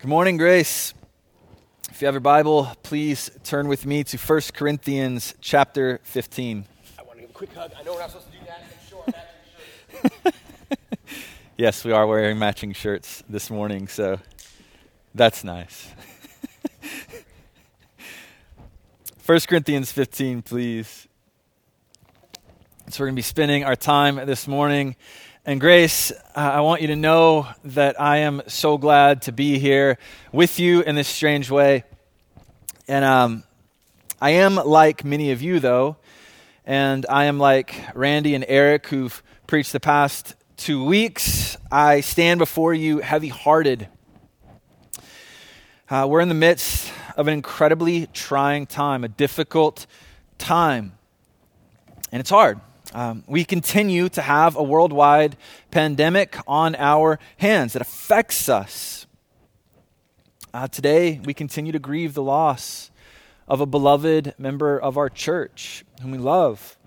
Good morning, Grace. If you have your Bible, please turn with me to 1 Corinthians chapter 15. I want to give a quick hug. I know we're not supposed to do that. I'm sure matching shirts. Yes, we are wearing matching shirts this morning, so that's nice. 1 Corinthians 15, please. So, we're going to be spending our time this morning. And, Grace, I want you to know that I am so glad to be here with you in this strange way. And um, I am like many of you, though, and I am like Randy and Eric, who've preached the past two weeks. I stand before you heavy hearted. Uh, we're in the midst of an incredibly trying time, a difficult time, and it's hard. Um, we continue to have a worldwide pandemic on our hands that affects us. Uh, today, we continue to grieve the loss of a beloved member of our church whom we love.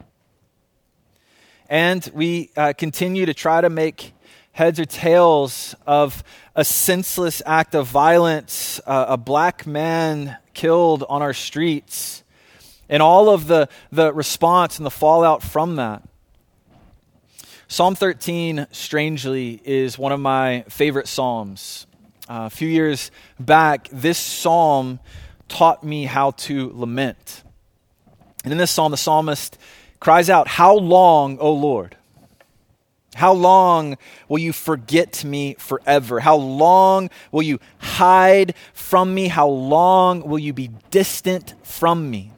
And we uh, continue to try to make heads or tails of a senseless act of violence, uh, a black man killed on our streets and all of the, the response and the fallout from that. Psalm 13, strangely, is one of my favorite Psalms. Uh, a few years back, this Psalm taught me how to lament. And in this Psalm, the psalmist cries out, How long, O Lord? How long will you forget me forever? How long will you hide from me? How long will you be distant from me?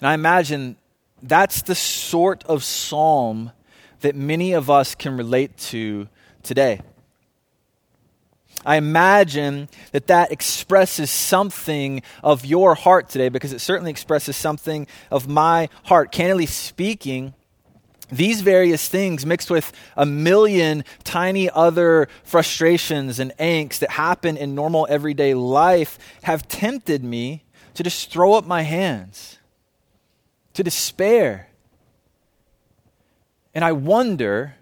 And I imagine that's the sort of psalm that many of us can relate to today. I imagine that that expresses something of your heart today because it certainly expresses something of my heart. Candidly speaking, these various things mixed with a million tiny other frustrations and angst that happen in normal everyday life have tempted me to just throw up my hands to despair. And I wonder,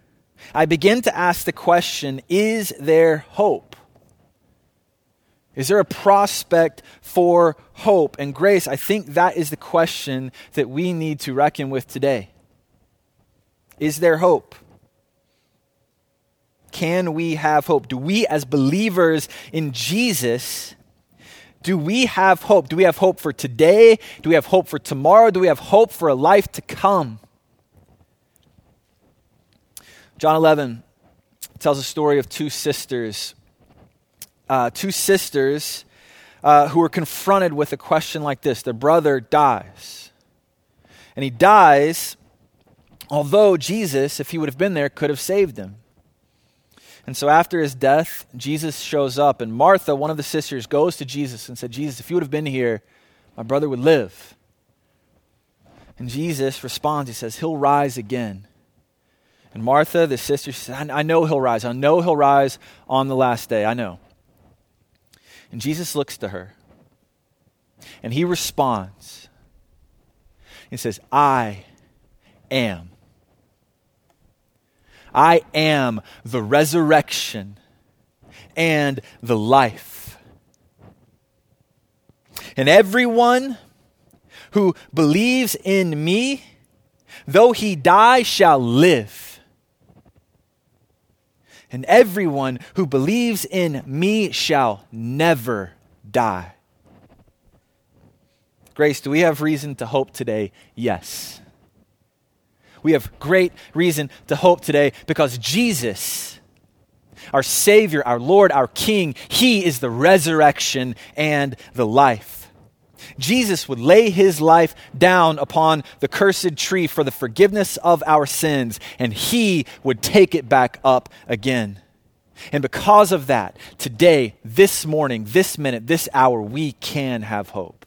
I begin to ask the question is there hope? Is there a prospect for hope and grace? I think that is the question that we need to reckon with today. Is there hope? Can we have hope? Do we, as believers in Jesus, do we have hope? Do we have hope for today? Do we have hope for tomorrow? Do we have hope for a life to come? John 11 tells a story of two sisters. Uh, two sisters uh, who were confronted with a question like this their brother dies. And he dies, although Jesus, if he would have been there, could have saved him. And so after his death, Jesus shows up, and Martha, one of the sisters, goes to Jesus and said, Jesus, if you would have been here, my brother would live. And Jesus responds, He says, He'll rise again. And Martha, the sister, says, I know he'll rise. I know he'll rise on the last day. I know. And Jesus looks to her, and he responds. He says, I am I am the resurrection and the life. And everyone who believes in me, though he die, shall live. And everyone who believes in me shall never die. Grace, do we have reason to hope today? Yes we have great reason to hope today because Jesus, our Savior, our Lord, our King, He is the resurrection and the life. Jesus would lay his life down upon the cursed tree for the forgiveness of our sins, and he would take it back up again. And because of that, today, this morning, this minute, this hour, we can have hope.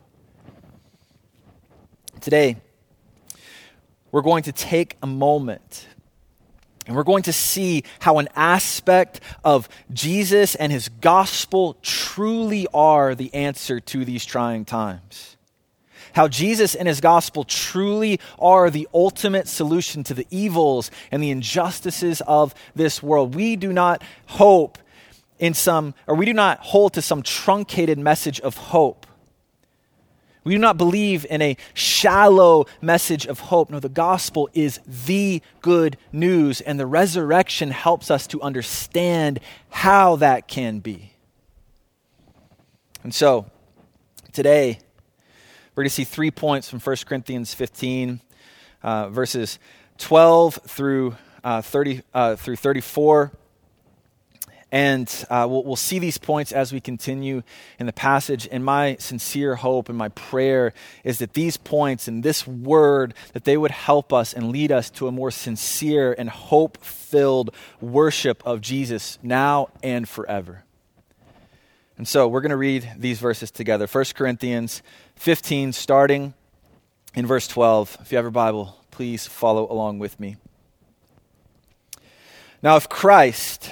Today, we're going to take a moment and we're going to see how an aspect of Jesus and his gospel truly are the answer to these trying times. How Jesus and his gospel truly are the ultimate solution to the evils and the injustices of this world. We do not hope in some, or we do not hold to some truncated message of hope. We do not believe in a shallow message of hope. No, the gospel is the good news, and the resurrection helps us to understand how that can be. And so, today, we're going to see three points from 1 Corinthians 15, uh, verses 12 through, uh, 30, uh, through 34. And uh, we'll, we'll, see these points as we continue in the passage. And my sincere hope and my prayer is that these points and this word, that they would help us and lead us to a more sincere and hope-filled worship of Jesus now and forever. And so we're going to read these verses together. 1 Corinthians 15, starting in verse 12. If you have your Bible, please follow along with me. Now, if Christ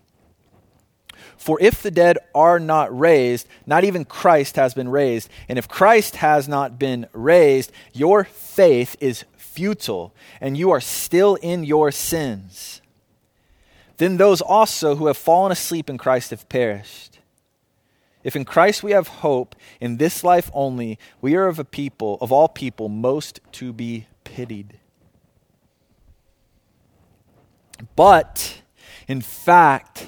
For if the dead are not raised, not even Christ has been raised. And if Christ has not been raised, your faith is futile, and you are still in your sins. Then those also who have fallen asleep in Christ have perished. If in Christ we have hope in this life only, we are of a people, of all people, most to be pitied. But, in fact,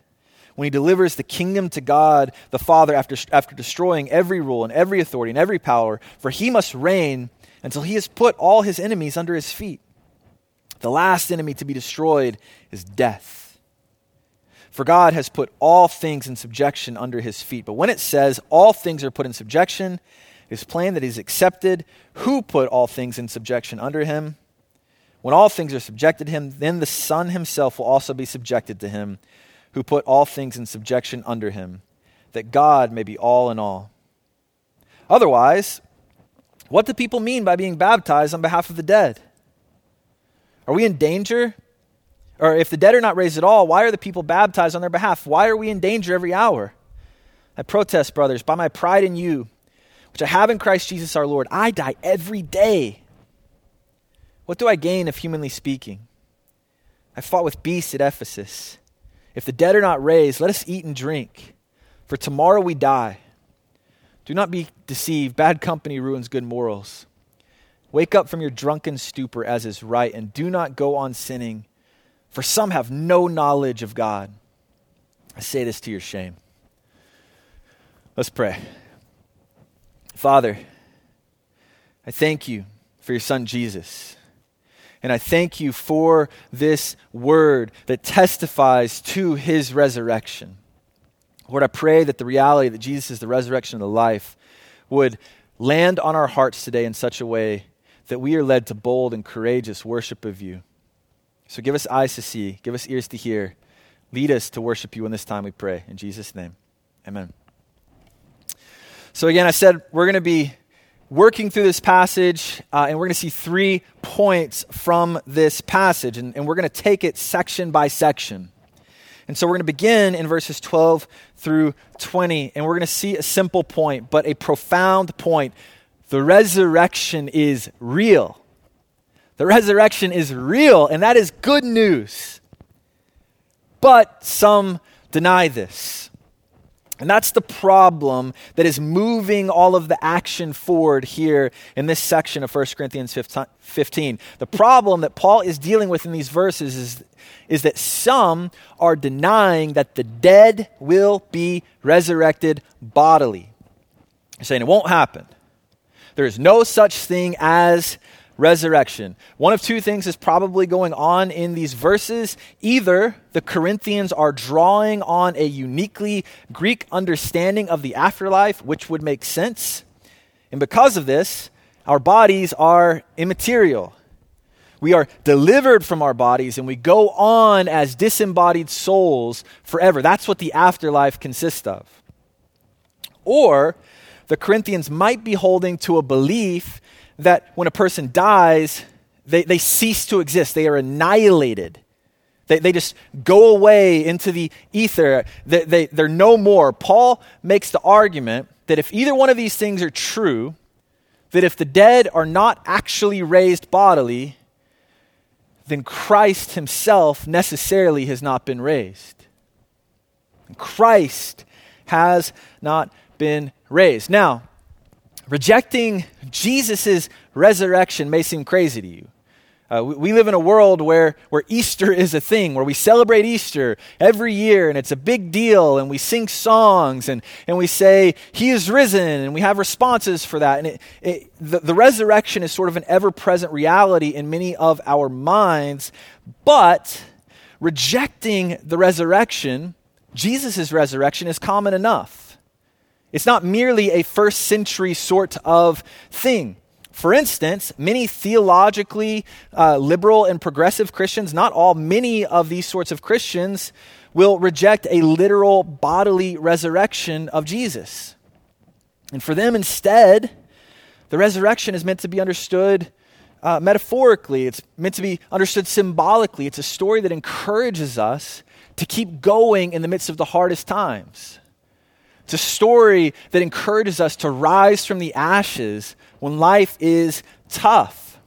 when he delivers the kingdom to God the Father after, after destroying every rule and every authority and every power, for he must reign until he has put all his enemies under his feet. The last enemy to be destroyed is death. For God has put all things in subjection under his feet. But when it says all things are put in subjection, it is plain that he's accepted who put all things in subjection under him. When all things are subjected to him, then the Son himself will also be subjected to him who put all things in subjection under him, that God may be all in all. Otherwise, what do people mean by being baptized on behalf of the dead? Are we in danger? Or if the dead are not raised at all, why are the people baptized on their behalf? Why are we in danger every hour? I protest, brothers, by my pride in you, which I have in Christ Jesus our Lord, I die every day. What do I gain if humanly speaking? I fought with beasts at Ephesus. If the dead are not raised, let us eat and drink, for tomorrow we die. Do not be deceived. Bad company ruins good morals. Wake up from your drunken stupor as is right, and do not go on sinning, for some have no knowledge of God. I say this to your shame. Let's pray. Father, I thank you for your son Jesus. And I thank you for this word that testifies to his resurrection. Lord, I pray that the reality that Jesus is the resurrection of the life would land on our hearts today in such a way that we are led to bold and courageous worship of you. So give us eyes to see, give us ears to hear. Lead us to worship you in this time, we pray. In Jesus' name, amen. So, again, I said we're going to be working through this passage, uh, and we're going to see three points from this passage, and, and we're going to take it section by section. And so we're going to begin in verses 12 through 20, and we're going to see a simple point, but a profound point. The resurrection is real. The resurrection is real, and that is good news. But some deny this. And that's the problem that is moving all of the action forward here in this section of 1 Corinthians 15. The problem that Paul is dealing with in these verses is, is that some are denying that the dead will be resurrected bodily. You're saying it won't happen. There is no such thing as resurrection. One of two things is probably going on in these verses. Either the Corinthians are drawing on a uniquely Greek understanding of the afterlife, which would make sense. And because of this, our bodies are immaterial. We are delivered from our bodies and we go on as disembodied souls forever. That's what the afterlife consists of. Or the Corinthians might be holding to a belief that when a person dies, they, they cease to exist, they are annihilated. They, they just go away into the ether. They, they, they're no more. Paul makes the argument that if either one of these things are true, that if the dead are not actually raised bodily, then Christ himself necessarily has not been raised. Christ has not been raised. Now, rejecting Jesus' resurrection may seem crazy to you. Uh, we, we, live in a world where, where Easter is a thing, where we celebrate Easter every year, and it's a big deal, and we sing songs, and, and we say, He is risen, and we have responses for that. And it, it, the, the resurrection is sort of an ever present reality in many of our minds, but rejecting the resurrection, Jesus' resurrection, is common enough. It's not merely a first century sort of thing. For instance, many theologically uh, liberal and progressive Christians, not all, many of these sorts of Christians will reject a literal bodily resurrection of Jesus. And for them, instead, the resurrection is meant to be understood uh, metaphorically, it's meant to be understood symbolically. It's a story that encourages us to keep going in the midst of the hardest times. It's a story that encourages us to rise from the ashes when life is tough.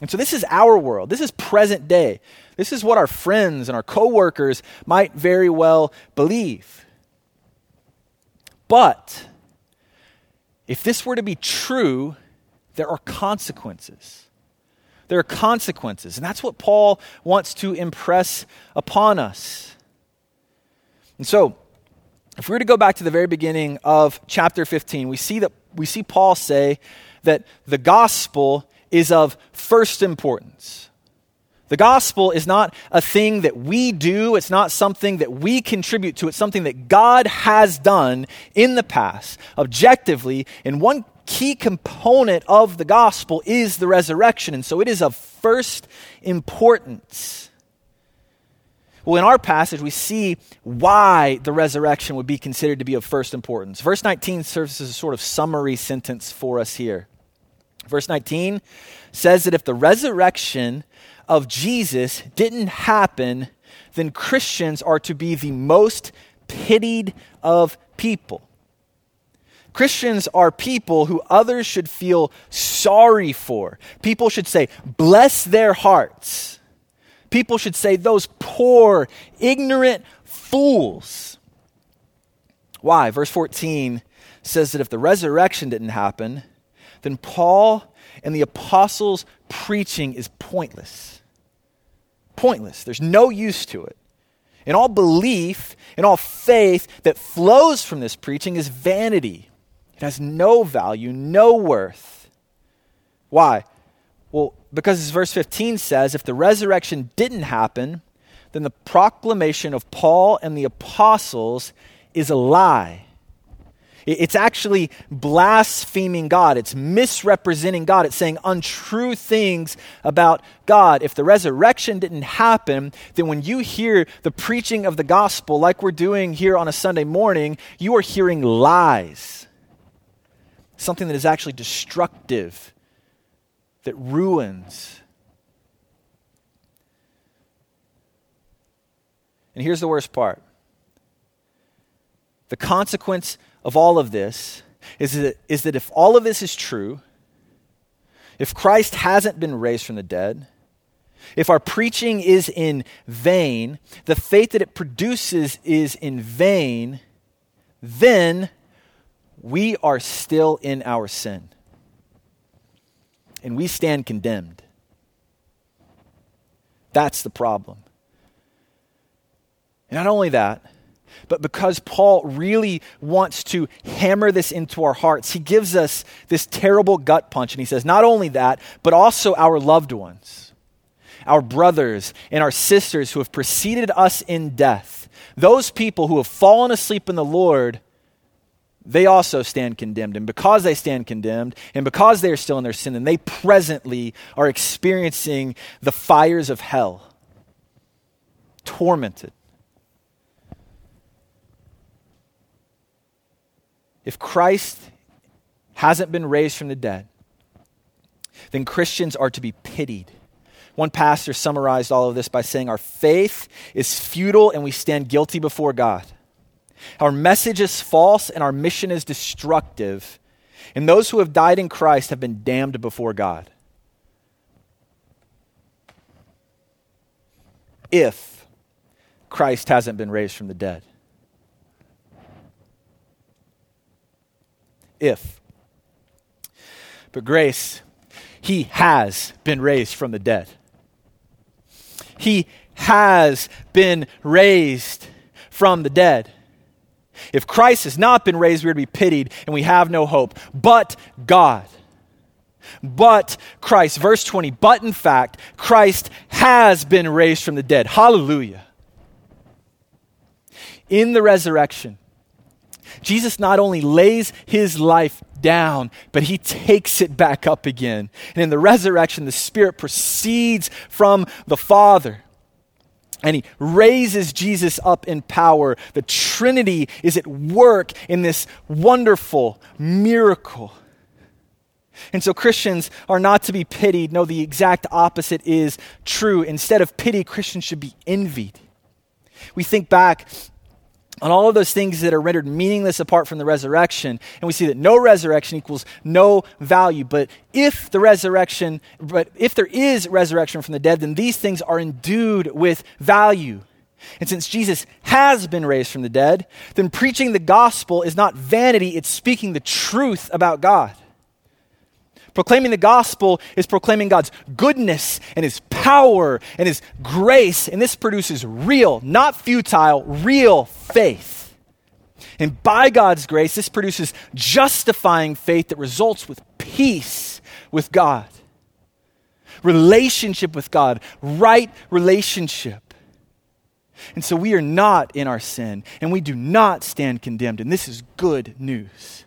And so this is our world. This is present day. This is what our friends and our coworkers might very well believe. But if this were to be true, there are consequences. There are consequences. And that's what Paul wants to impress upon us. And so, if we were to go back to the very beginning of chapter 15, we see that we see Paul say that the gospel is of first importance. The gospel is not a thing that we do, it's not something that we contribute to, it's something that God has done in the past, objectively. And one key component of the gospel is the resurrection, and so it is of first importance. Well, in our passage, we see why the resurrection would be considered to be of first importance. Verse 19 serves as a sort of summary sentence for us here. Verse 19 says that if the resurrection of Jesus didn't happen, then Christians are to be the most pitied of people. Christians are people who others should feel sorry for. People should say, bless their hearts people should say, Those poor, ignorant fools. Why? Verse 14 says that if the resurrection didn't happen, then Paul and the apostles' preaching is pointless. Pointless. There's no use to it. And all belief and all faith that flows from this preaching is vanity. It has no value, no worth. Why? Well, because as verse 15 says, if the resurrection didn't happen, then the proclamation of Paul and the apostles is a lie. It's actually blaspheming God. It's misrepresenting God. It's saying untrue things about God. If the resurrection didn't happen, then when you hear the preaching of the gospel, like we're doing here on a Sunday morning, you are hearing lies. Something that is actually destructive that ruins. And here's the worst part the consequence of all of this is that, is that if all of this is true, if Christ hasn't been raised from the dead, if our preaching is in vain, the faith that it produces is in vain, then we are still in our sin and we stand condemned. That's the problem. Not only that, But because Paul really wants to hammer this into our hearts, he gives us this terrible gut punch. And he says, not only that, but also our loved ones, our brothers and our sisters who have preceded us in death, those people who have fallen asleep in the Lord, they also stand condemned. And because they stand condemned, and because they are still in their sin, and they presently are experiencing the fires of hell, tormented. If Christ hasn't been raised from the dead, then Christians are to be pitied. One pastor summarized all of this by saying, Our faith is futile and we stand guilty before God. Our message is false and our mission is destructive. And those who have died in Christ have been damned before God. If Christ hasn't been raised from the dead. If. But grace, he has been raised from the dead. He has been raised from the dead. If Christ has not been raised, we are to be pitied and we have no hope. But God. But Christ. Verse 20. But in fact, Christ has been raised from the dead. Hallelujah. In the resurrection, Jesus not only lays his life down, but he takes it back up again. And in the resurrection, the Spirit proceeds from the Father and he raises Jesus up in power. The Trinity is at work in this wonderful miracle. And so Christians are not to be pitied. No, the exact opposite is true. Instead of pity, Christians should be envied. We think back on all of those things that are rendered meaningless apart from the resurrection. And we see that no resurrection equals no value. But if the resurrection, but if there is resurrection from the dead, then these things are endued with value. And since Jesus has been raised from the dead, then preaching the gospel is not vanity, it's speaking the truth about God. Proclaiming the gospel is proclaiming God's goodness and his power and his grace. And this produces real, not futile, real faith. And by God's grace, this produces justifying faith that results with peace with God, relationship with God, right relationship. And so we are not in our sin, and we do not stand condemned. And this is good news.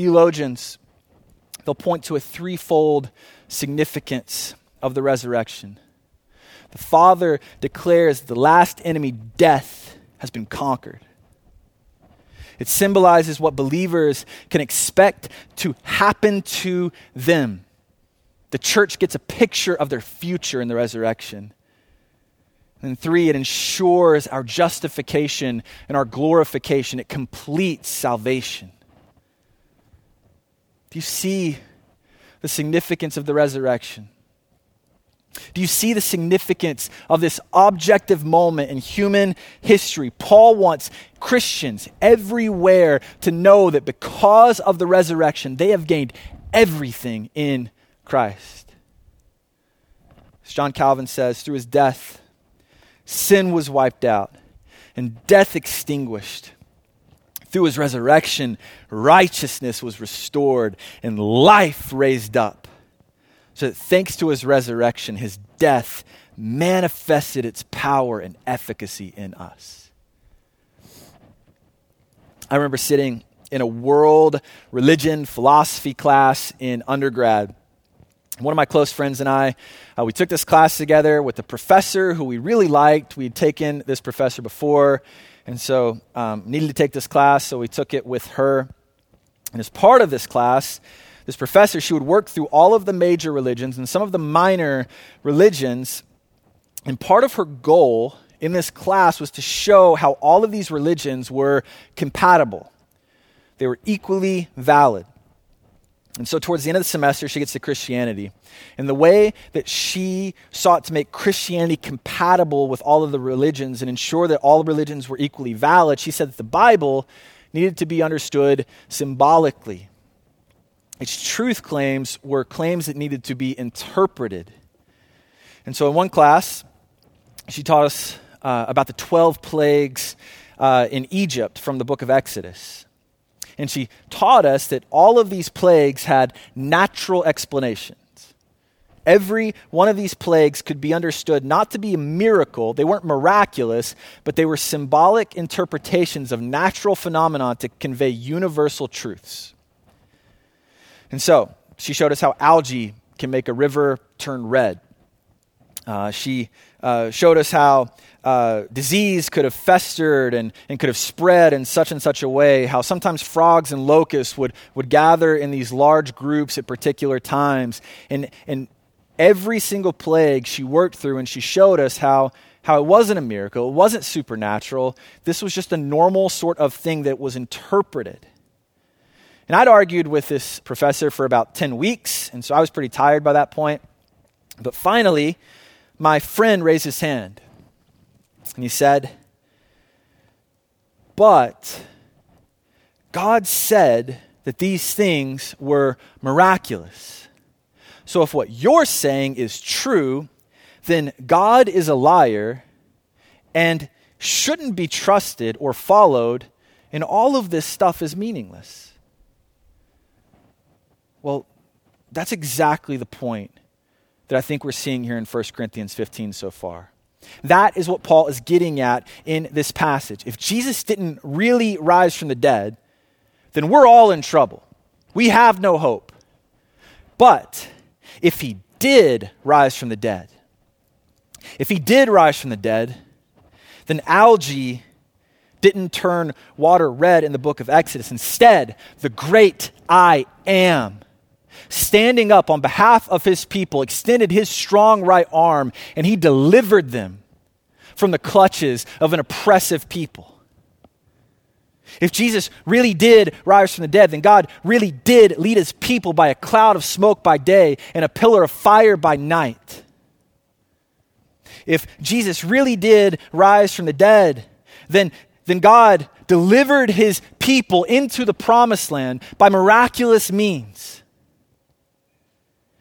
Theologians, they'll point to a threefold significance of the resurrection. The Father declares the last enemy, death, has been conquered. It symbolizes what believers can expect to happen to them. The church gets a picture of their future in the resurrection. And three, it ensures our justification and our glorification. It completes salvation. Do you see the significance of the resurrection? Do you see the significance of this objective moment in human history? Paul wants Christians everywhere to know that because of the resurrection, they have gained everything in Christ. As John Calvin says, through his death, sin was wiped out and death extinguished. Through his resurrection, righteousness was restored and life raised up. So that thanks to his resurrection, his death manifested its power and efficacy in us. I remember sitting in a world religion philosophy class in undergrad. One of my close friends and I, uh, we took this class together with a professor who we really liked. We'd taken this professor before, and so um, needed to take this class, so we took it with her. And as part of this class, this professor, she would work through all of the major religions and some of the minor religions. And part of her goal in this class was to show how all of these religions were compatible, they were equally valid. And so, towards the end of the semester, she gets to Christianity. And the way that she sought to make Christianity compatible with all of the religions and ensure that all religions were equally valid, she said that the Bible needed to be understood symbolically. Its truth claims were claims that needed to be interpreted. And so, in one class, she taught us uh, about the 12 plagues uh, in Egypt from the book of Exodus. And she taught us that all of these plagues had natural explanations. Every one of these plagues could be understood not to be a miracle, they weren't miraculous, but they were symbolic interpretations of natural phenomena to convey universal truths. And so, she showed us how algae can make a river turn red. Uh, she uh, showed us how uh, disease could have festered and, and could have spread in such and such a way, how sometimes frogs and locusts would, would gather in these large groups at particular times. And, and every single plague she worked through, and she showed us how, how it wasn't a miracle, it wasn't supernatural. This was just a normal sort of thing that was interpreted. And I'd argued with this professor for about 10 weeks, and so I was pretty tired by that point. But finally, my friend raised his hand, and he said, But God said that these things were miraculous. So if what you're saying is true, then God is a liar and shouldn't be trusted or followed, and all of this stuff is meaningless. Well, that's exactly the point that I think we're seeing here in 1 Corinthians 15 so far. That is what Paul is getting at in this passage. If Jesus didn't really rise from the dead, then we're all in trouble. We have no hope. But if he did rise from the dead, if he did rise from the dead, then algae didn't turn water red in the book of Exodus. Instead, the great I am standing up on behalf of his people, extended his strong right arm, and he delivered them from the clutches of an oppressive people. If Jesus really did rise from the dead, then God really did lead his people by a cloud of smoke by day and a pillar of fire by night. If Jesus really did rise from the dead, then, then God delivered his people into the promised land by miraculous means.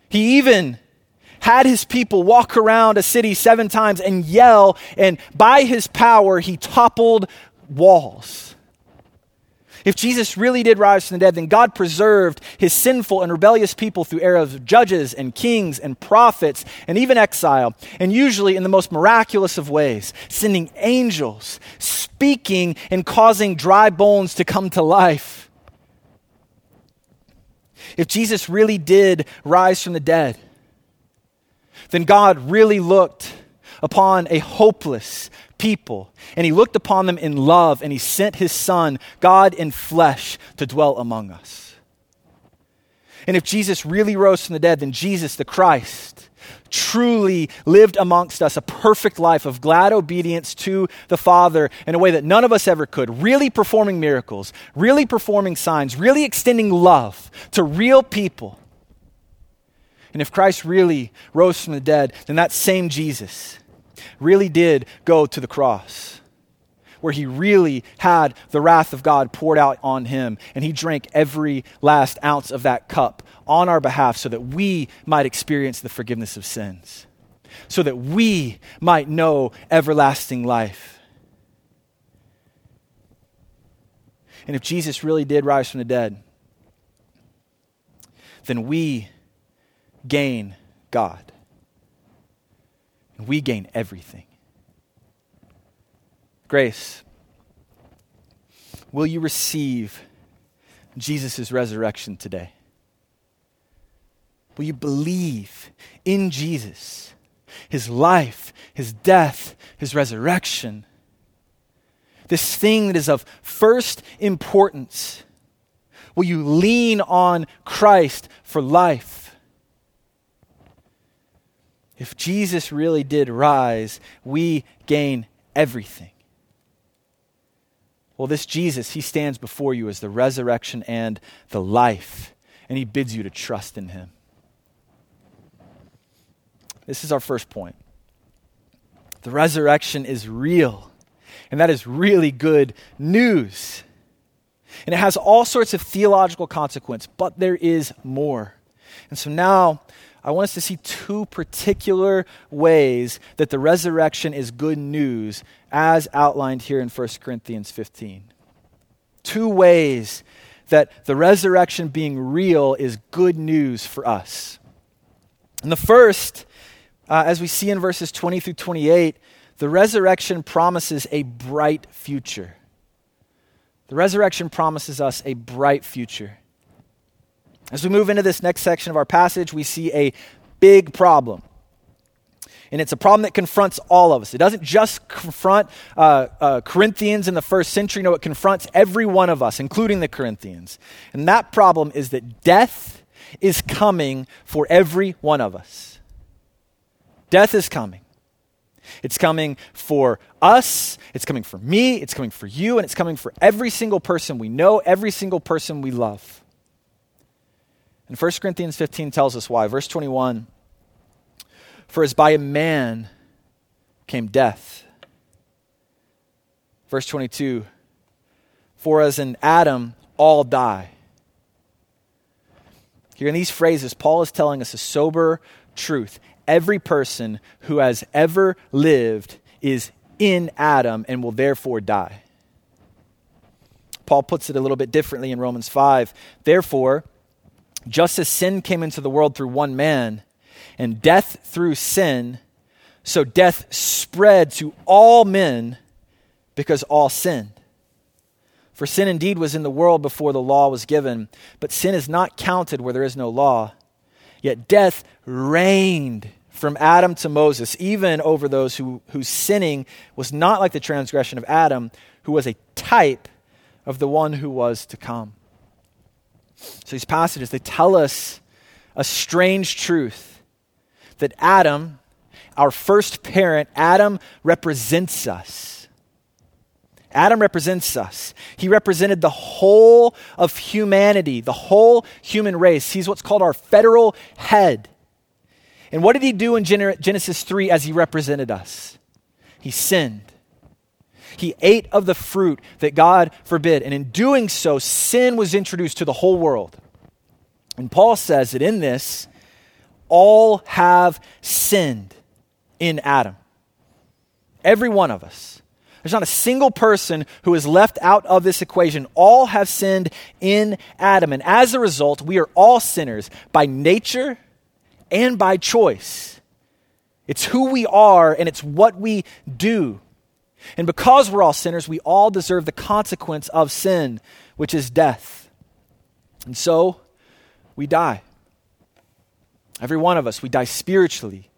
He even had his people walk around a city seven times and yell, and by his power, he toppled walls. If Jesus really did rise from the dead, then God preserved his sinful and rebellious people through eras of judges and kings and prophets and even exile, and usually in the most miraculous of ways, sending angels, speaking and causing dry bones to come to life. If Jesus really did rise from the dead, then God really looked upon a hopeless people, and he looked upon them in love, and he sent his Son, God in flesh, to dwell among us. And if Jesus really rose from the dead, then Jesus, the Christ, truly lived amongst us a perfect life of glad obedience to the Father in a way that none of us ever could, really performing miracles, really performing signs, really extending love to real people. And if Christ really rose from the dead, then that same Jesus really did go to the cross where he really had the wrath of God poured out on him, and he drank every last ounce of that cup on our behalf so that we might experience the forgiveness of sins, so that we might know everlasting life. And if Jesus really did rise from the dead, then we gain God. And we gain everything. Grace, will you receive Jesus' resurrection today? Will you believe in Jesus, his life, his death, his resurrection? This thing that is of first importance. Will you lean on Christ for life? If Jesus really did rise, we gain everything. Well, this Jesus, he stands before you as the resurrection and the life, and he bids you to trust in him. This is our first point. The resurrection is real, and that is really good news. And it has all sorts of theological consequence, but there is more. And so now I want us to see two particular ways that the resurrection is good news, as outlined here in 1 Corinthians 15. Two ways that the resurrection being real is good news for us. And the first, uh, as we see in verses 20 through 28, the resurrection promises a bright future. The resurrection promises us a bright future. As we move into this next section of our passage, we see a big problem. And it's a problem that confronts all of us. It doesn't just confront uh, uh, Corinthians in the first century, no, it confronts every one of us, including the Corinthians. And that problem is that death is coming for every one of us. Death is coming. It's coming for us, it's coming for me, it's coming for you, and it's coming for every single person we know, every single person we love. And 1 Corinthians 15 tells us why. Verse 21 For as by a man came death. Verse 22 For as in Adam all die. Here in these phrases, Paul is telling us a sober truth every person who has ever lived is in Adam and will therefore die. Paul puts it a little bit differently in Romans 5. Therefore, just as sin came into the world through one man, and death through sin, so death spread to all men because all sinned. For sin indeed was in the world before the law was given, but sin is not counted where there is no law. Yet death reigned from Adam to Moses, even over those who, whose sinning was not like the transgression of Adam, who was a type of the one who was to come. So these passages, they tell us a strange truth that Adam, our first parent, Adam represents us. Adam represents us. He represented the whole of humanity, the whole human race. He's what's called our federal head. And what did he do in Genesis 3 as he represented us? He sinned. He ate of the fruit that God forbid. And in doing so, sin was introduced to the whole world. And Paul says that in this, all have sinned in Adam. Every one of us. There's not a single person who is left out of this equation. All have sinned in Adam. And as a result, we are all sinners by nature and by choice. It's who we are and it's what we do. And because we're all sinners, we all deserve the consequence of sin, which is death. And so we die. Every one of us, we die spiritually.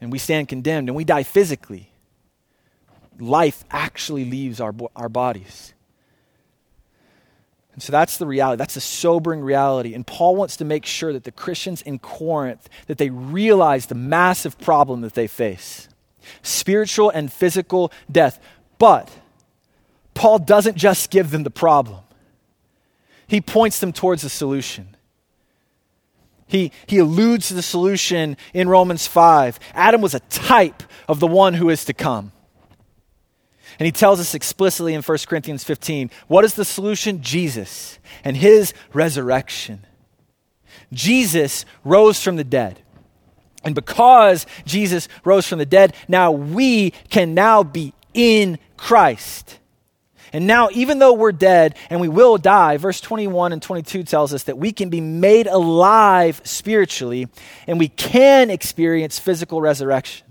And we stand condemned, and we die physically. Life actually leaves our, our bodies. And so that's the reality. That's a sobering reality. And Paul wants to make sure that the Christians in Corinth that they realize the massive problem that they face. Spiritual and physical death. But Paul doesn't just give them the problem. He points them towards the solution. He, he alludes to the solution in Romans 5. Adam was a type of the one who is to come. And he tells us explicitly in 1 Corinthians 15 what is the solution? Jesus and his resurrection. Jesus rose from the dead. And because Jesus rose from the dead, now we can now be in Christ. And now, even though we're dead and we will die, verse 21 and 22 tells us that we can be made alive spiritually and we can experience physical resurrection.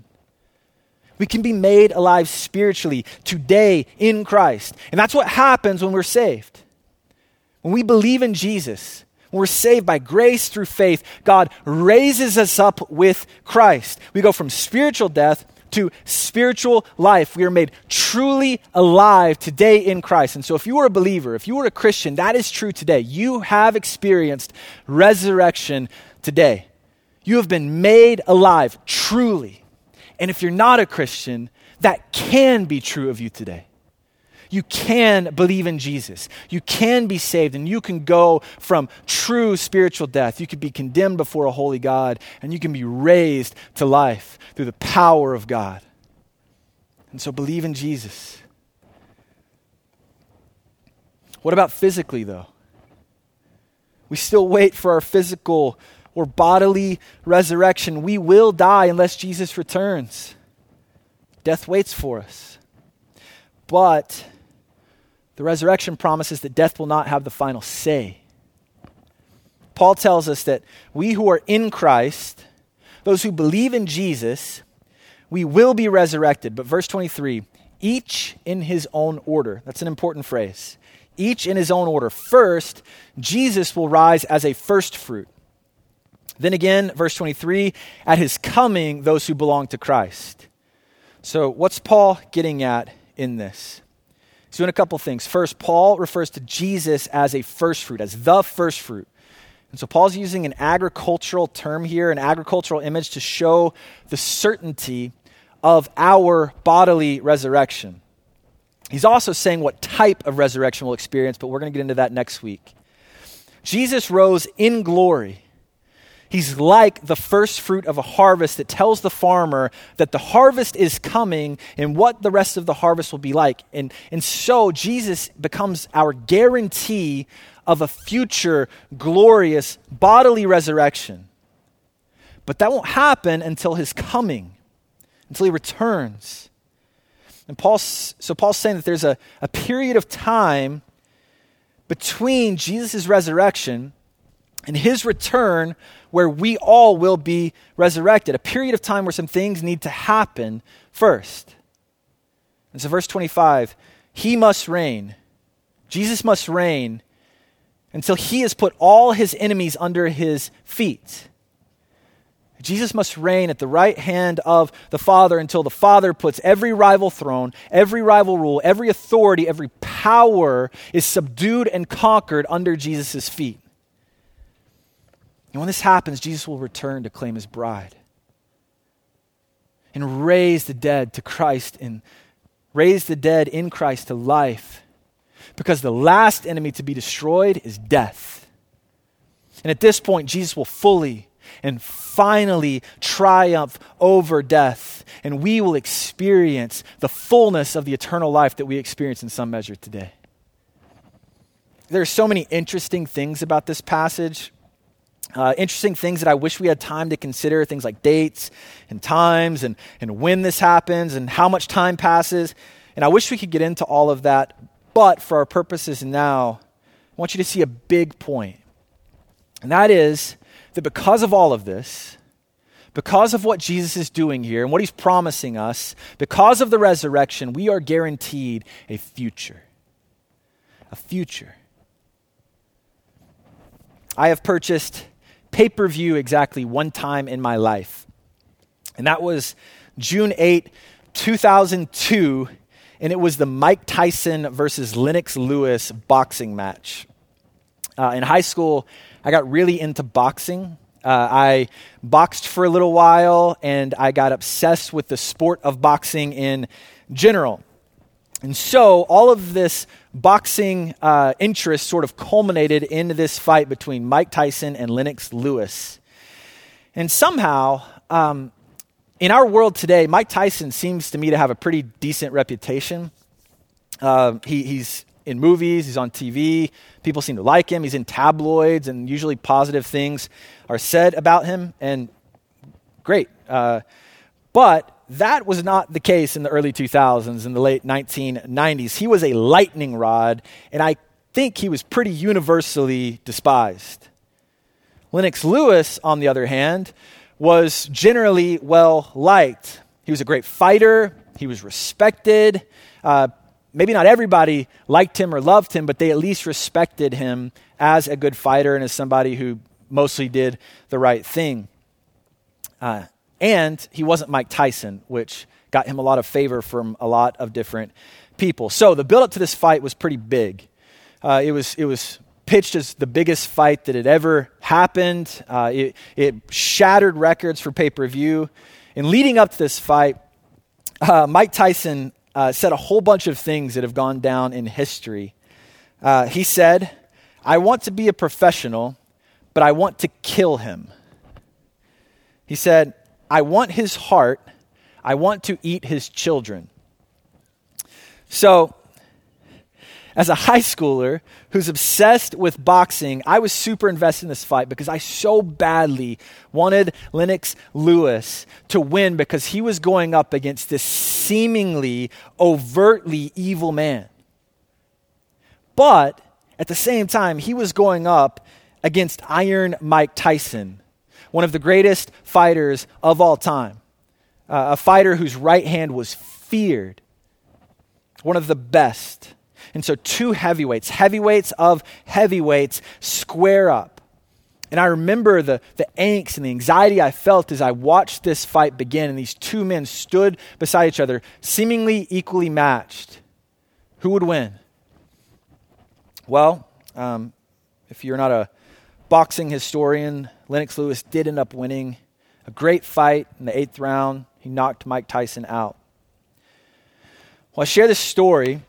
We can be made alive spiritually today in Christ. And that's what happens when we're saved. When we believe in Jesus, we're saved by grace through faith, God raises us up with Christ. We go from spiritual death to spiritual life. We are made truly alive today in Christ. And so, if you are a believer, if you are a Christian, that is true today. You have experienced resurrection today. You have been made alive truly. And if you're not a Christian, that can be true of you today. You can believe in Jesus. You can be saved, and you can go from true spiritual death. You can be condemned before a holy God, and you can be raised to life through the power of God. And so believe in Jesus. What about physically, though? We still wait for our physical or bodily resurrection. We will die unless Jesus returns. Death waits for us. But the resurrection promises that death will not have the final say. Paul tells us that we who are in Christ, those who believe in Jesus, we will be resurrected. But verse 23 each in his own order. That's an important phrase. Each in his own order. First, Jesus will rise as a first fruit. Then again, verse 23, at his coming, those who belong to Christ. So, what's Paul getting at in this? He's doing a couple things. First, Paul refers to Jesus as a first fruit, as the first fruit. And so Paul's using an agricultural term here, an agricultural image to show the certainty of our bodily resurrection. He's also saying what type of resurrection we'll experience, but we're going to get into that next week. Jesus rose in glory. He's like the first fruit of a harvest that tells the farmer that the harvest is coming and what the rest of the harvest will be like. And, and so Jesus becomes our guarantee of a future glorious bodily resurrection. But that won't happen until his coming, until he returns. And Paul's, so Paul's saying that there's a, a period of time between Jesus' resurrection and his return where we all will be resurrected. A period of time where some things need to happen first. And so, verse 25, he must reign. Jesus must reign until he has put all his enemies under his feet. Jesus must reign at the right hand of the Father until the Father puts every rival throne, every rival rule, every authority, every power is subdued and conquered under Jesus' feet. And when this happens, Jesus will return to claim his bride and raise the dead to Christ and raise the dead in Christ to life because the last enemy to be destroyed is death. And at this point, Jesus will fully and finally triumph over death, and we will experience the fullness of the eternal life that we experience in some measure today. There are so many interesting things about this passage. Uh, interesting things that I wish we had time to consider, things like dates and times and, and when this happens and how much time passes. And I wish we could get into all of that, but for our purposes now, I want you to see a big point. And that is that because of all of this, because of what Jesus is doing here and what he's promising us, because of the resurrection, we are guaranteed a future. A future. I have purchased pay per view exactly one time in my life, and that was June 8, 2002 and it was the Mike Tyson versus Lennox Lewis boxing match. Uh, in high school, I got really into boxing. Uh, I boxed for a little while, and I got obsessed with the sport of boxing in general. And so, all of this boxing uh, interest sort of culminated in this fight between Mike Tyson and Lennox Lewis. And somehow, um, in our world today, Mike Tyson seems to me to have a pretty decent reputation. Uh, he, he's in movies, he's on TV. People seem to like him. He's in tabloids, and usually positive things are said about him, and great. Uh, but that was not the case in the early 2000s, in the late 1990s. He was a lightning rod, and I think he was pretty universally despised. Lennox Lewis, on the other hand, was generally well liked. He was a great fighter, he was respected. Uh, maybe not everybody liked him or loved him, but they at least respected him as a good fighter and as somebody who mostly did the right thing. Uh, and he wasn't Mike Tyson, which got him a lot of favor from a lot of different people. So the build up to this fight was pretty big. Uh, it, was, it was pitched as the biggest fight that had ever happened. Uh, it, it, shattered records for pay per view. And leading up to this fight, uh, Mike Tyson uh, said a whole bunch of things that have gone down in history. Uh, he said, I want to be a professional, but I want to kill him. He said, I want his heart, I want to eat his children. So, as a high schooler who's obsessed with boxing, I was super invested in this fight because I so badly wanted Lennox Lewis to win because he was going up against this seemingly overtly evil man. But at the same time, he was going up against Iron Mike Tyson, one of the greatest fighters of all time, uh, a fighter whose right hand was feared, one of the best. And so, two heavyweights, heavyweights of heavyweights, square up. And I remember the, the angst and the anxiety I felt as I watched this fight begin, and these two men stood beside each other, seemingly equally matched. Who would win? Well, um, if you're not a boxing historian, Lennox Lewis did end up winning a great fight in the eighth round. He knocked Mike Tyson out. Well, I share this story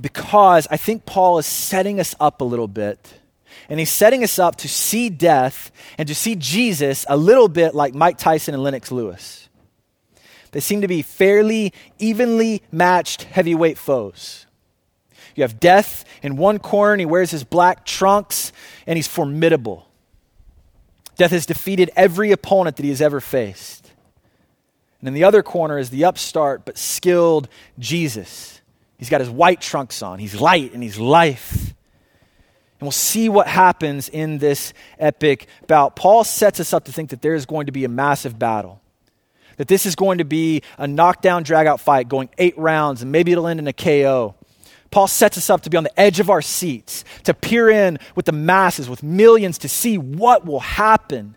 because I think Paul is setting us up a little bit. And he's setting us up to see death and to see Jesus a little bit like Mike Tyson and Lennox Lewis. They seem to be fairly evenly matched heavyweight foes. You have death in one corner, and he wears his black trunks, and he's formidable. Death has defeated every opponent that he has ever faced. And in the other corner is the upstart but skilled Jesus. He's got his white trunks on. He's light and he's life. And we'll see what happens in this epic bout. Paul sets us up to think that there is going to be a massive battle. That this is going to be a knockdown, drag out fight going eight rounds, and maybe it'll end in a KO. Paul sets us up to be on the edge of our seats, to peer in with the masses, with millions, to see what will happen.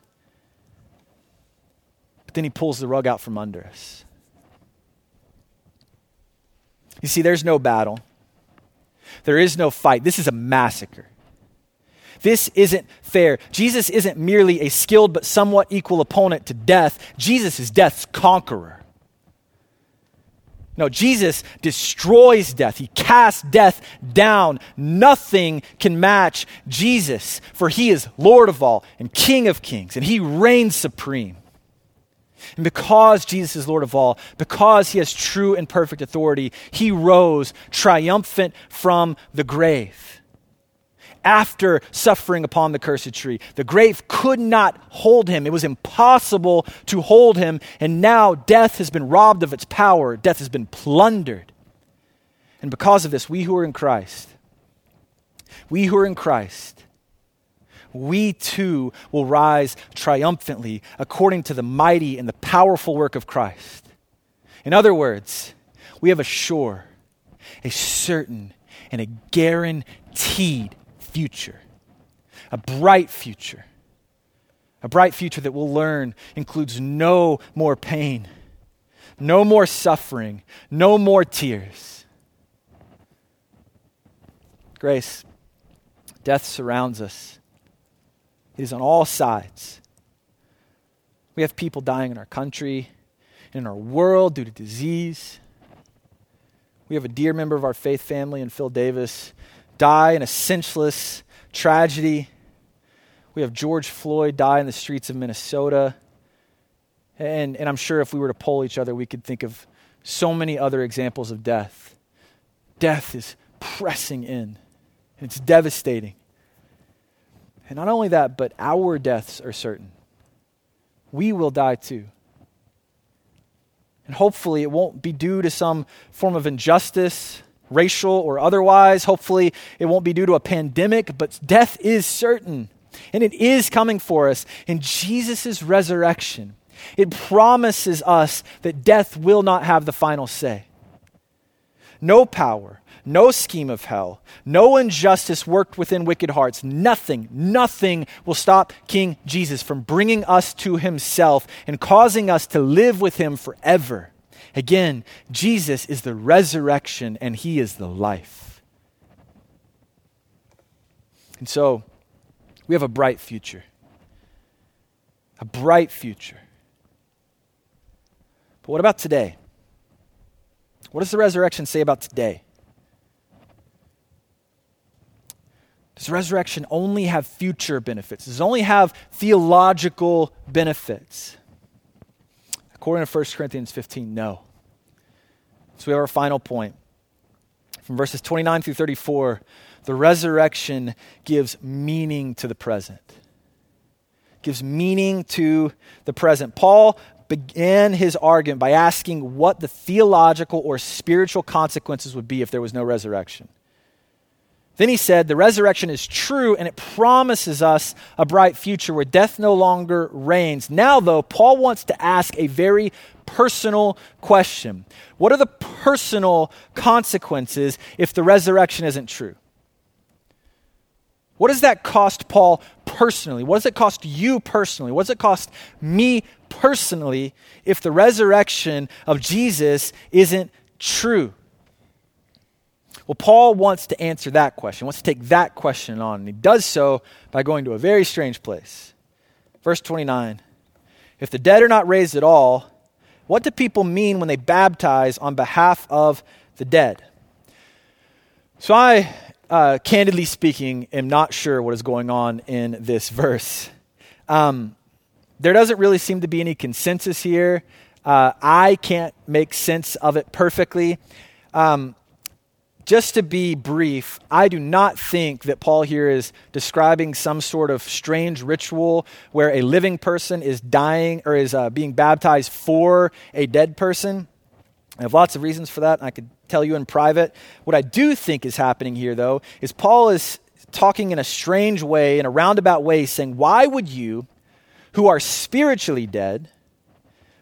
But then he pulls the rug out from under us. You see, there's no battle, there is no fight. This is a massacre. This isn't fair. Jesus isn't merely a skilled but somewhat equal opponent to death, Jesus is death's conqueror. No, Jesus destroys death. He casts death down. Nothing can match Jesus, for he is Lord of all and King of kings, and he reigns supreme. And because Jesus is Lord of all, because he has true and perfect authority, he rose triumphant from the grave. After suffering upon the cursed tree, the grave could not hold him. It was impossible to hold him. And now death has been robbed of its power, death has been plundered. And because of this, we who are in Christ, we who are in Christ, we too will rise triumphantly according to the mighty and the powerful work of Christ. In other words, we have a sure, a certain, and a guaranteed future, a bright future. A bright future that we'll learn includes no more pain, no more suffering, no more tears. Grace, death surrounds us. It is on all sides. We have people dying in our country, in our world due to disease. We have a dear member of our faith family in Phil Davis die in a senseless tragedy. We have George Floyd die in the streets of Minnesota. And, and I'm sure if we were to poll each other, we could think of so many other examples of death. Death is pressing in, it's devastating. And not only that, but our deaths are certain. We will die too. And hopefully, it won't be due to some form of injustice, racial or otherwise. Hopefully, it won't be due to a pandemic, but death is certain. And it is coming for us. In Jesus' resurrection, it promises us that death will not have the final say. No power, no scheme of hell, no injustice worked within wicked hearts, nothing, nothing will stop King Jesus from bringing us to himself and causing us to live with him forever. Again, Jesus is the resurrection and he is the life. And so, we have a bright future. A bright future. But what about today? What does the resurrection say about today? Does resurrection only have future benefits? Does it only have theological benefits? According to 1 Corinthians 15, no. So we have our final point. from verses 29 through 34, the resurrection gives meaning to the present. Gives meaning to the present. Paul began his argument by asking what the theological or spiritual consequences would be if there was no resurrection. Then he said, The resurrection is true and it promises us a bright future where death no longer reigns. Now, though, Paul wants to ask a very personal question What are the personal consequences if the resurrection isn't true? What does that cost Paul personally? What does it cost you personally? What does it cost me personally if the resurrection of Jesus isn't true? Well, Paul wants to answer that question, wants to take that question on, and he does so by going to a very strange place. Verse 29 If the dead are not raised at all, what do people mean when they baptize on behalf of the dead? So, I, uh, candidly speaking, am not sure what is going on in this verse. Um, there doesn't really seem to be any consensus here. Uh, I can't make sense of it perfectly. Um, just to be brief, I do not think that Paul here is describing some sort of strange ritual where a living person is dying or is uh, being baptized for a dead person. I have lots of reasons for that, and I could tell you in private. What I do think is happening here, though, is Paul is talking in a strange way, in a roundabout way, saying, Why would you, who are spiritually dead,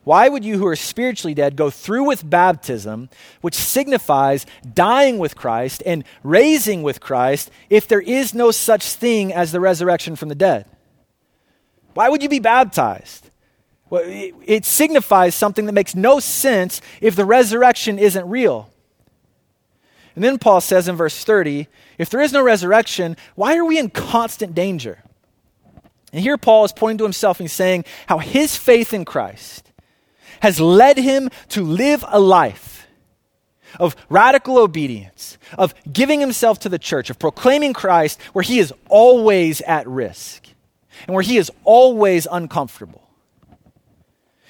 why would you who are spiritually dead go through with baptism, which signifies dying with Christ and raising with Christ, if there is no such thing as the resurrection from the dead? Why would you be baptized? Well, it, signifies something that makes no sense if the resurrection isn't real. And then Paul says in verse 30 if there is no resurrection, why are we in constant danger? And here Paul is pointing to himself and he's saying how his faith in Christ has led him to live a life of radical obedience, of giving himself to the church, of proclaiming Christ where he is always at risk and where he is always uncomfortable.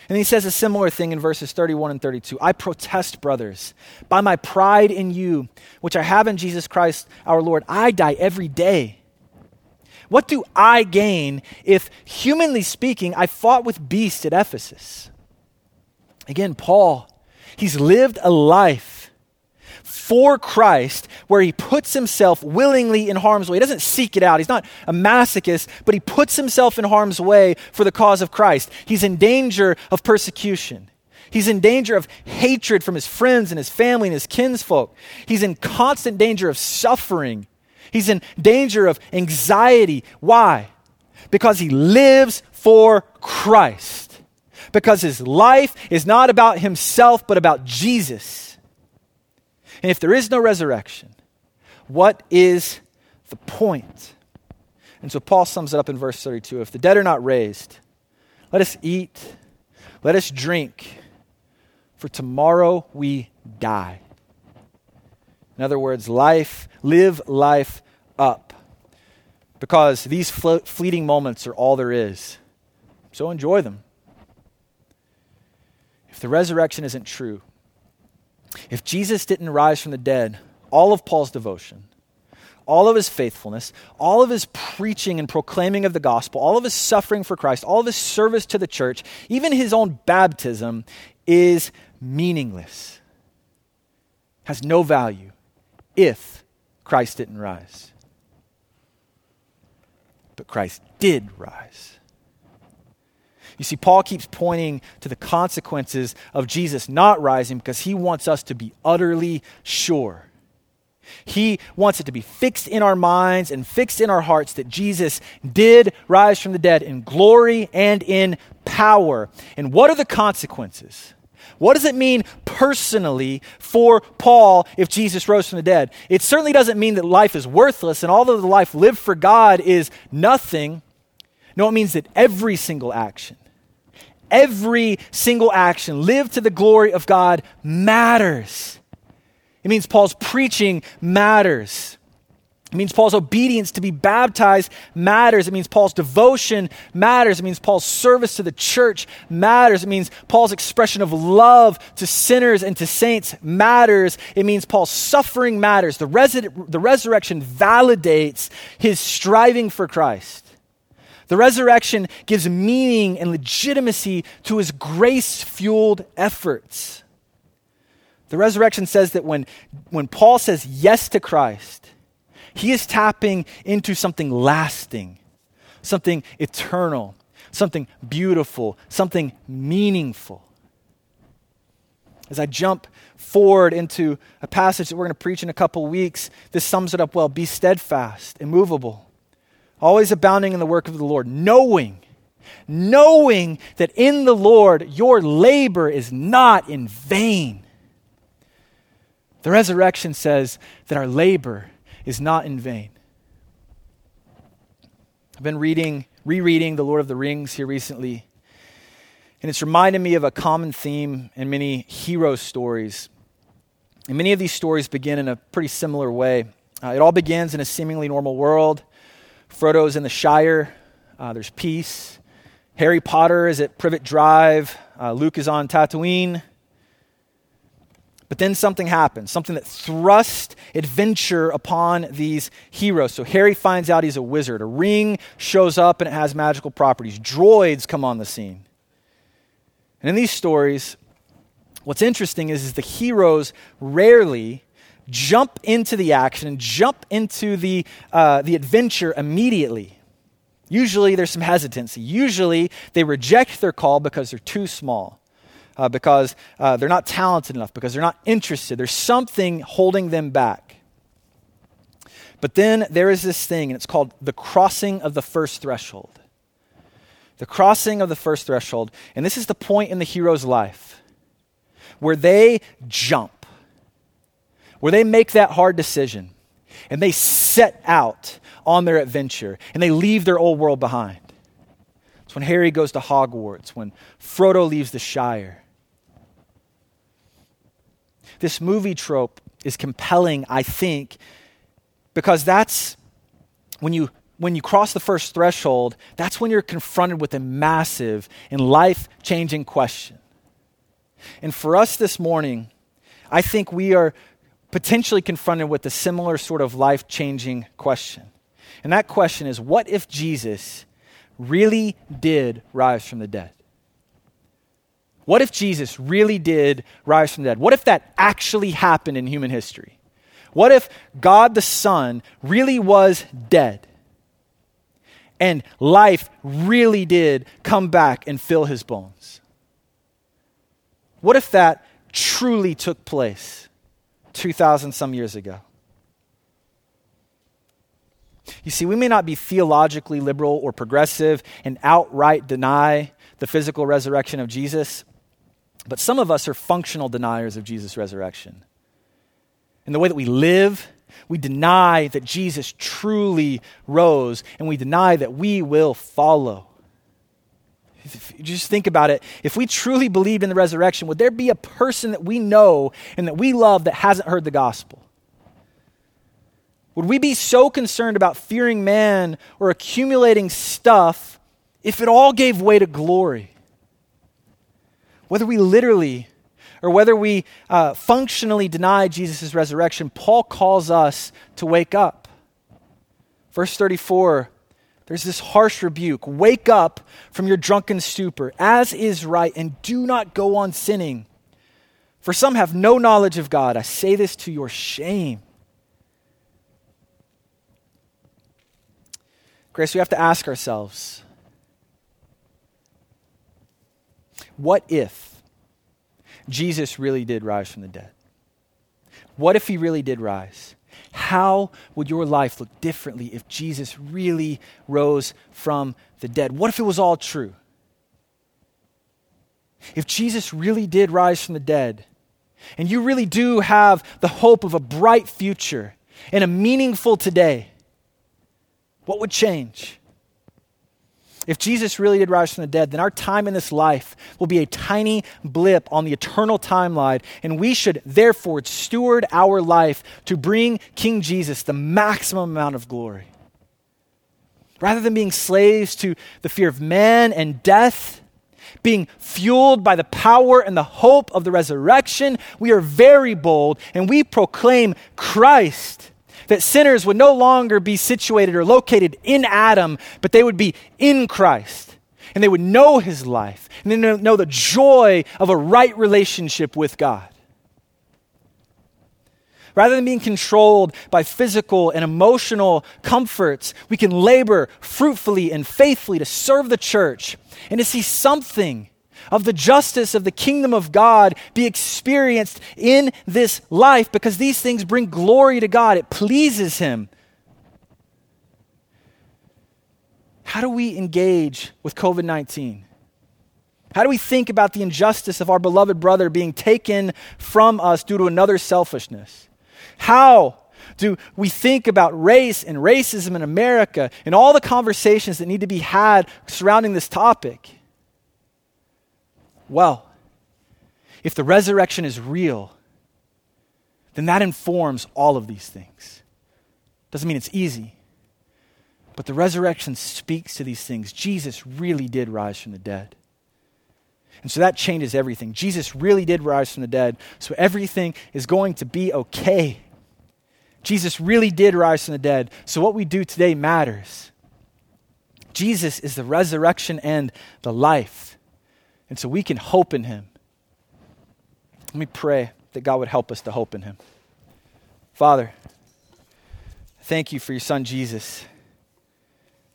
And he says a similar thing in verses 31 and 32. I protest, brothers, by my pride in you, which I have in Jesus Christ our Lord, I die every day. What do I gain if, humanly speaking, I fought with beasts at Ephesus? Again, Paul, he's lived a life for Christ where he puts himself willingly in harm's way. He doesn't seek it out. He's not a masochist, but he puts himself in harm's way for the cause of Christ. He's in danger of persecution. He's in danger of hatred from his friends and his family and his kinsfolk. He's in constant danger of suffering. He's in danger of anxiety. Why? Because he lives for Christ because his life is not about himself, but about Jesus. And if there is no resurrection, what is the point? And so Paul sums it up in verse 32 If the dead are not raised, let us eat, let us drink, for tomorrow we die. In other words, life, live life up. Because these fleeting moments are all there is. So enjoy them if the resurrection isn't true, if Jesus didn't rise from the dead, all of Paul's devotion, all of his faithfulness, all of his preaching and proclaiming of the gospel, all of his suffering for Christ, all of his service to the church, even his own baptism is meaningless, has no value if Christ didn't rise. But Christ did rise. You see, Paul keeps pointing to the consequences of Jesus not rising because he wants us to be utterly sure. He wants it to be fixed in our minds and fixed in our hearts that Jesus did rise from the dead in glory and in power. And what are the consequences? What does it mean personally for Paul if Jesus rose from the dead? It certainly doesn't mean that life is worthless and all of the life lived for God is nothing. No, it means that every single action, Every single action live to the glory of God matters. It means Paul's preaching matters. It means Paul's obedience to be baptized matters. It means Paul's devotion matters. It means Paul's service to the church matters. It means Paul's expression of love to sinners and to saints matters. It means Paul's suffering matters. The, resi- the resurrection validates his striving for Christ. The resurrection gives meaning and legitimacy to his grace fueled efforts. The resurrection says that when, when Paul says yes to Christ, he is tapping into something lasting, something eternal, something beautiful, something meaningful. As I jump forward into a passage that we're going to preach in a couple weeks, this sums it up well. Be steadfast, immovable, always abounding in the work of the Lord, knowing, knowing that in the Lord your labor is not in vain. The resurrection says that our labor is not in vain. I've been reading, rereading The Lord of the Rings here recently, and it's reminded me of a common theme in many hero stories. And many of these stories begin in a pretty similar way. Uh, it all begins in a seemingly normal world. Frodo's in the Shire, uh, there's peace. Harry Potter is at Privet Drive, uh, Luke is on Tatooine. But then something happens, something that thrusts adventure upon these heroes. So Harry finds out he's a wizard. A ring shows up and it has magical properties. Droids come on the scene. And in these stories, what's interesting is, is the heroes rarely jump into the action jump into the, uh, the adventure immediately. Usually there's some hesitancy. Usually they reject their call because they're too small uh, because uh, they're not talented enough, because they're not interested. There's something holding them back. But then there is this thing, and it's called the crossing of the first threshold. The crossing of the first threshold. And this is the point in the hero's life where they jump, where they make that hard decision, and they set out on their adventure, and they leave their old world behind. It's when Harry goes to Hogwarts, when Frodo leaves the Shire, this movie trope is compelling, I think, because that's when you when you cross the first threshold, that's when you're confronted with a massive and life changing question. And for us this morning, I think we are potentially confronted with a similar sort of life changing question. And that question is what if Jesus really did rise from the dead? What if Jesus really did rise from the dead? What if that actually happened in human history? What if God the Son really was dead and life really did come back and fill his bones? What if that truly took place 2,000 some years ago? You see, we may not be theologically liberal or progressive and outright deny the physical resurrection of Jesus, but some of us are functional deniers of Jesus' resurrection. In the way that we live, we deny that Jesus truly rose, and we deny that we will follow. Just think about it. If we truly believed in the resurrection, would there be a person that we know and that we love that hasn't heard the gospel? Would we be so concerned about fearing man or accumulating stuff if it all gave way to glory? whether we literally or whether we uh, functionally deny Jesus' resurrection, Paul calls us to wake up. Verse 34, there's this harsh rebuke Wake up from your drunken stupor, as is right, and do not go on sinning. For some have no knowledge of God. I say this to your shame. Grace, we have to ask ourselves What if Jesus really did rise from the dead? What if he really did rise? How would your life look differently if Jesus really rose from the dead? What if it was all true? If Jesus really did rise from the dead, and you really do have the hope of a bright future and a meaningful today, what would change? If Jesus really did rise from the dead, then our time in this life will be a tiny blip on the eternal timeline, and we should therefore steward our life to bring King Jesus the maximum amount of glory. Rather than being slaves to the fear of man and death, being fueled by the power and the hope of the resurrection, we are very bold and we proclaim Christ that sinners would no longer be situated or located in Adam, but they would be in Christ. And they would know his life. And they would know the joy of a right relationship with God. Rather than being controlled by physical and emotional comforts, we can labor fruitfully and faithfully to serve the church and to see something of the justice of the kingdom of God be experienced in this life because these things bring glory to God. It pleases Him. How do we engage with COVID 19? How do we think about the injustice of our beloved brother being taken from us due to another selfishness? How do we think about race and racism in America and all the conversations that need to be had surrounding this topic? Well, if the resurrection is real, then that informs all of these things. Doesn't mean it's easy, but the resurrection speaks to these things. Jesus really did rise from the dead. And so that changes everything. Jesus really did rise from the dead, so everything is going to be okay. Jesus really did rise from the dead, so what we do today matters. Jesus is the resurrection and the life. And so we can hope in him. Let me pray that God would help us to hope in him. Father, thank you for your son Jesus.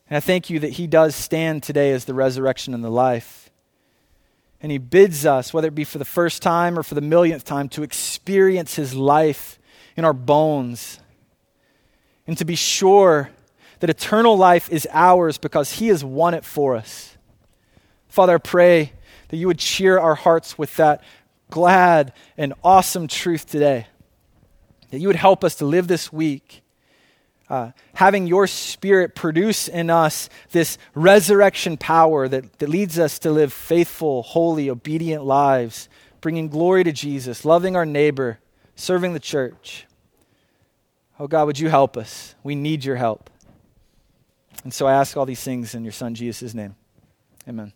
And I thank you that he does stand today as the resurrection and the life. And he bids us, whether it be for the first time or for the millionth time, to experience his life in our bones and to be sure that eternal life is ours because he has won it for us. Father, I pray that you would cheer our hearts with that glad and awesome truth today. That you would help us to live this week, uh, having your spirit produce in us this resurrection power that, that leads us to live faithful, holy, obedient lives, bringing glory to Jesus, loving our neighbor, serving the church. Oh God, would you help us? We need your help. And so I ask all these things in your Son Jesus' name. Amen.